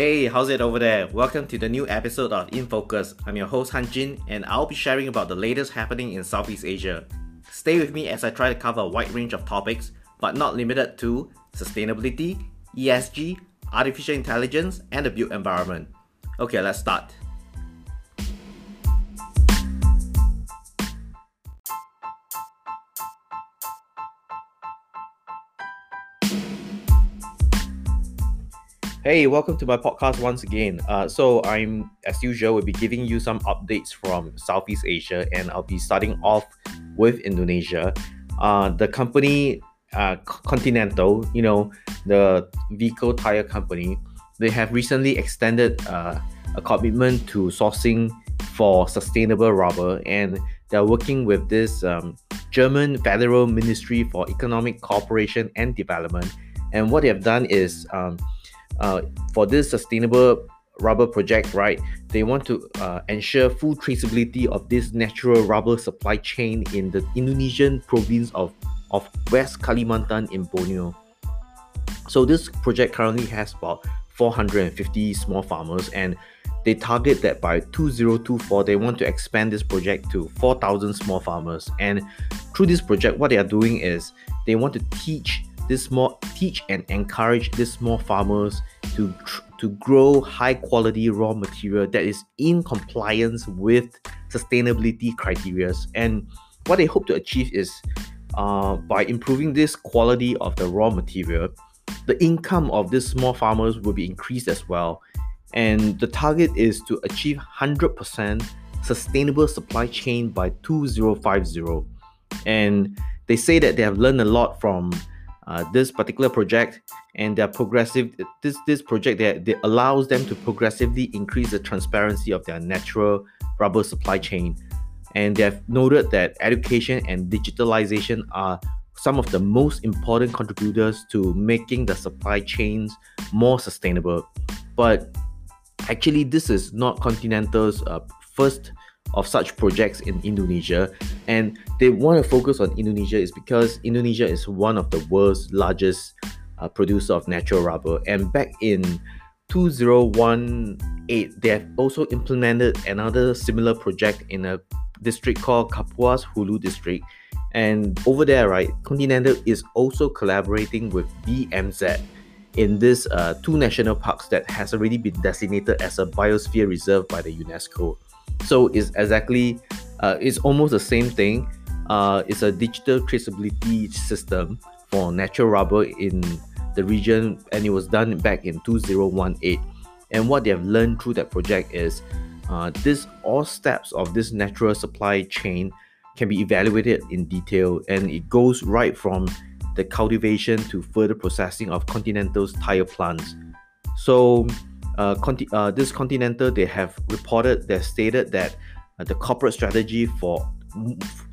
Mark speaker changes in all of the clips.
Speaker 1: Hey, how's it over there? Welcome to the new episode of In Focus. I'm your host Han Jin, and I'll be sharing about the latest happening in Southeast Asia. Stay with me as I try to cover a wide range of topics, but not limited to sustainability, ESG, artificial intelligence, and the built environment. Okay, let's start. Hey, welcome to my podcast once again. Uh, so I'm, as usual, will be giving you some updates from Southeast Asia, and I'll be starting off with Indonesia. Uh, the company uh, Continental, you know, the vehicle tire company, they have recently extended uh, a commitment to sourcing for sustainable rubber, and they're working with this um, German Federal Ministry for Economic Cooperation and Development. And what they have done is um, uh, for this sustainable rubber project, right, they want to uh, ensure full traceability of this natural rubber supply chain in the Indonesian province of, of West Kalimantan in Borneo. So this project currently has about 450 small farmers and they target that by 2024 they want to expand this project to 4000 small farmers and through this project what they are doing is they want to teach this small teach and encourage these small farmers to to grow high quality raw material that is in compliance with sustainability criteria. And what they hope to achieve is uh, by improving this quality of the raw material the income of these small farmers will be increased as well. And the target is to achieve 100% sustainable supply chain by 2050 and they say that they have learned a lot from uh, this particular project and their progressive this this project that, allows them to progressively increase the transparency of their natural rubber supply chain. And they have noted that education and digitalization are some of the most important contributors to making the supply chains more sustainable. But actually this is not continental's uh, first of such projects in Indonesia. And they want to focus on Indonesia is because Indonesia is one of the world's largest uh, producer of natural rubber. And back in 2018, they have also implemented another similar project in a district called Kapuas Hulu district. And over there, right, Continental is also collaborating with BMZ in this uh, two national parks that has already been designated as a biosphere reserve by the UNESCO. So it's exactly, uh, it's almost the same thing. Uh, it's a digital traceability system for natural rubber in the region, and it was done back in 2018. And what they have learned through that project is uh, this all steps of this natural supply chain can be evaluated in detail, and it goes right from the cultivation to further processing of Continental's tire plants. So uh, Conti- uh, this Continental, they have reported, they've stated that uh, the corporate strategy for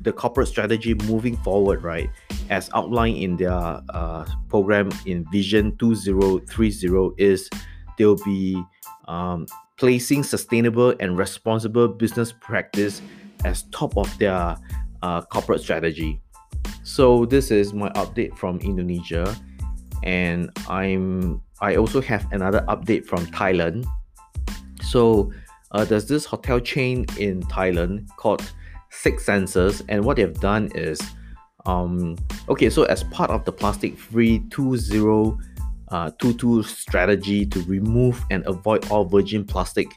Speaker 1: the corporate strategy moving forward, right, as outlined in their uh, program in Vision 2030, is they'll be um, placing sustainable and responsible business practice as top of their uh, corporate strategy. So this is my update from Indonesia, and I'm I also have another update from Thailand. So uh, there's this hotel chain in Thailand called Six Senses, and what they've done is, um, okay, so as part of the plastic-free 2022 uh, strategy to remove and avoid all virgin plastic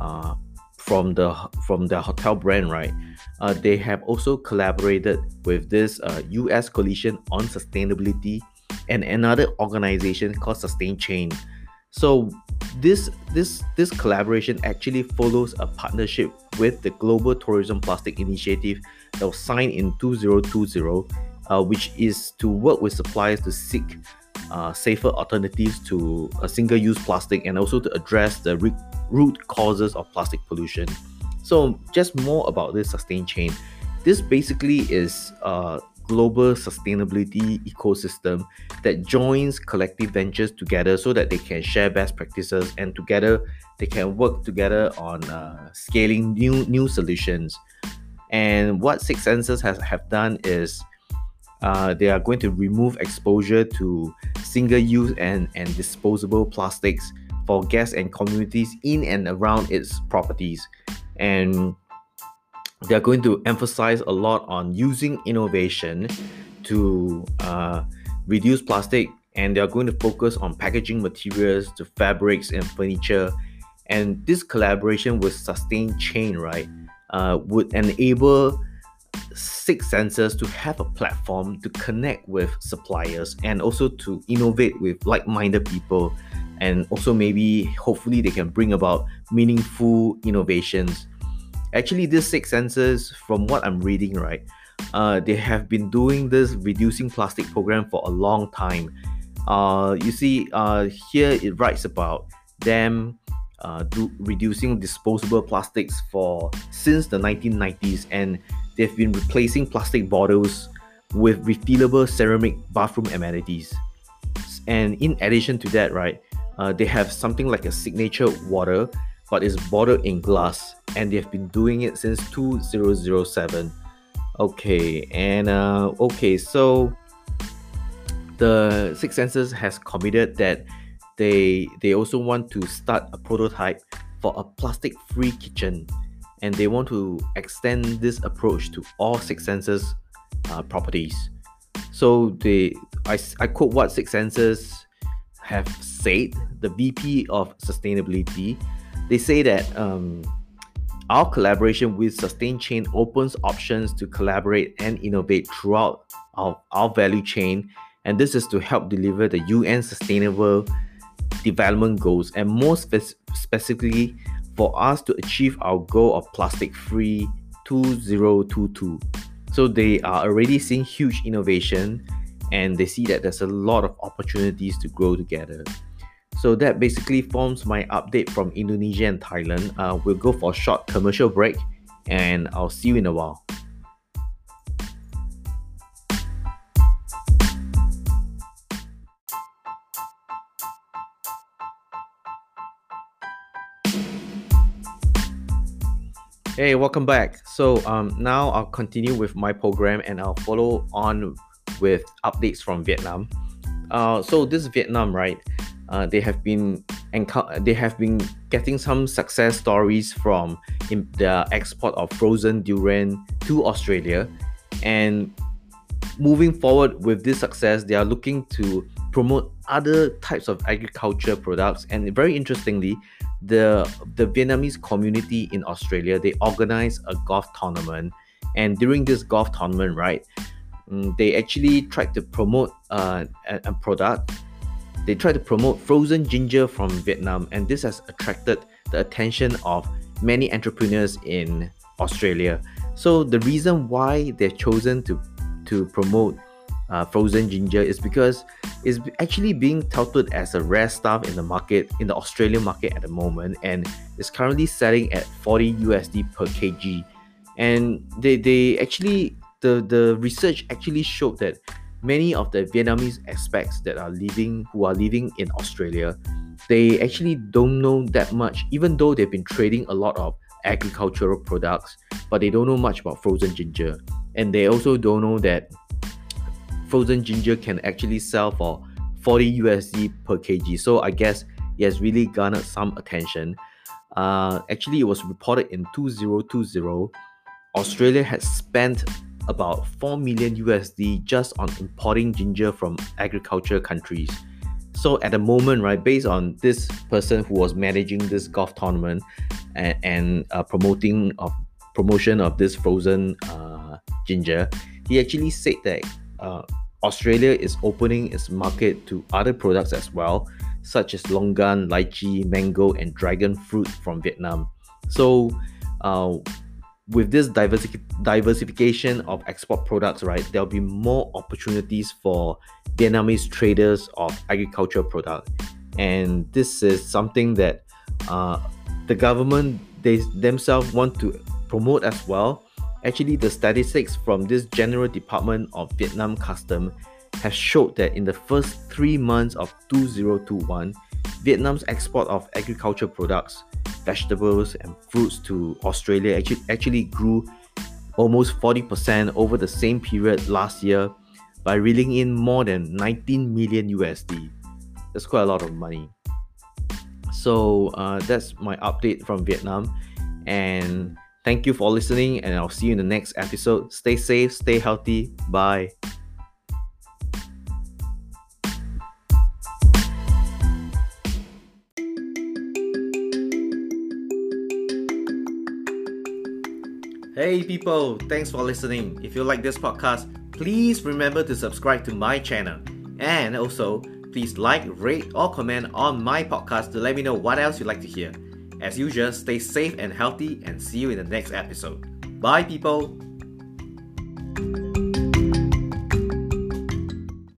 Speaker 1: uh, from the from the hotel brand, right? Uh, they have also collaborated with this U.S. Uh, coalition on sustainability and another organization called SustainChain. So this this this collaboration actually follows a partnership with the Global Tourism Plastic Initiative that was signed in 2020, uh, which is to work with suppliers to seek uh, safer alternatives to a single-use plastic and also to address the re- root causes of plastic pollution. So just more about this SustainChain. This basically is uh, global sustainability ecosystem that joins collective ventures together so that they can share best practices and together they can work together on uh, scaling new new solutions and what six senses has have done is uh, they are going to remove exposure to single-use and, and disposable plastics for guests and communities in and around its properties. And they're going to emphasize a lot on using innovation to uh, reduce plastic and they're going to focus on packaging materials to fabrics and furniture. And this collaboration with SustainChain right? Uh, would enable six senses to have a platform to connect with suppliers and also to innovate with like-minded people. And also maybe hopefully they can bring about meaningful innovations actually these six senses from what i'm reading right uh, they have been doing this reducing plastic program for a long time. Uh, you see uh, here it writes about them uh, do, reducing disposable plastics for since the 1990s and they've been replacing plastic bottles with refillable ceramic bathroom amenities. And in addition to that right uh, they have something like a signature water but it's bottled in glass and they've been doing it since 2007 okay and uh, okay so the Six Senses has committed that they they also want to start a prototype for a plastic-free kitchen, and they want to extend this approach to all Six Senses uh, properties. So they, I, I quote what Six Senses have said. The VP of Sustainability, they say that um, our collaboration with SustainChain opens options to collaborate and innovate throughout our, our value chain and this is to help deliver the UN Sustainable Development Goals and more spe- specifically for us to achieve our goal of plastic free 2022. So they are already seeing huge innovation and they see that there's a lot of opportunities to grow together. So that basically forms my update from Indonesia and Thailand. Uh, we'll go for a short commercial break and I'll see you in a while. Hey, welcome back. So um, now I'll continue with my program and I'll follow on with updates from Vietnam. Uh, so this Vietnam, right? Uh, they have been they have been getting some success stories from the export of frozen durian to Australia, and moving forward with this success, they are looking to promote other types of agriculture products. And very interestingly, the the Vietnamese community in Australia they organize a golf tournament, and during this golf tournament, right, um, they actually tried to promote uh, a, a product. They tried to promote frozen ginger from Vietnam, and this has attracted the attention of many entrepreneurs in Australia. So the reason why they've chosen to to promote uh, frozen ginger is because it's actually being touted as a rare stuff in the market in the Australian market at the moment and is currently selling at 40 USD per kg and they they actually the the research actually showed that many of the Vietnamese expats that are living who are living in Australia they actually don't know that much even though they've been trading a lot of agricultural products but they don't know much about frozen ginger and they also don't know that frozen ginger can actually sell for 40 USD per kg. So I guess it has really garnered some attention. Uh, actually, it was reported in 2020 Australia had spent about 4 million USD just on importing ginger from agriculture countries. So at the moment, right, based on this person who was managing this golf tournament and, and uh, promoting of promotion of this frozen uh, ginger, he actually said that uh, Australia is opening its market to other products as well, such as longan, lychee, mango, and dragon fruit from Vietnam. So, uh, with this diversi- diversification of export products, right, there'll be more opportunities for Vietnamese traders of agricultural products. and this is something that uh, the government they themselves want to promote as well Actually, the statistics from this General Department of Vietnam Custom has showed that in the first three months of 2021, Vietnam's export of agriculture products, vegetables, and fruits to Australia actually, actually grew almost 40% over the same period last year by reeling in more than 19 million USD. That's quite a lot of money. So uh, that's my update from Vietnam. And thank you for listening, and I'll see you in the next episode. Stay safe, stay healthy. Bye. Hey people, thanks for listening. If you like this podcast, please remember to subscribe to my channel. And also, please like, rate, or comment on my podcast to let me know what else you'd like to hear. As usual, stay safe and healthy and see you in the next episode. Bye, people!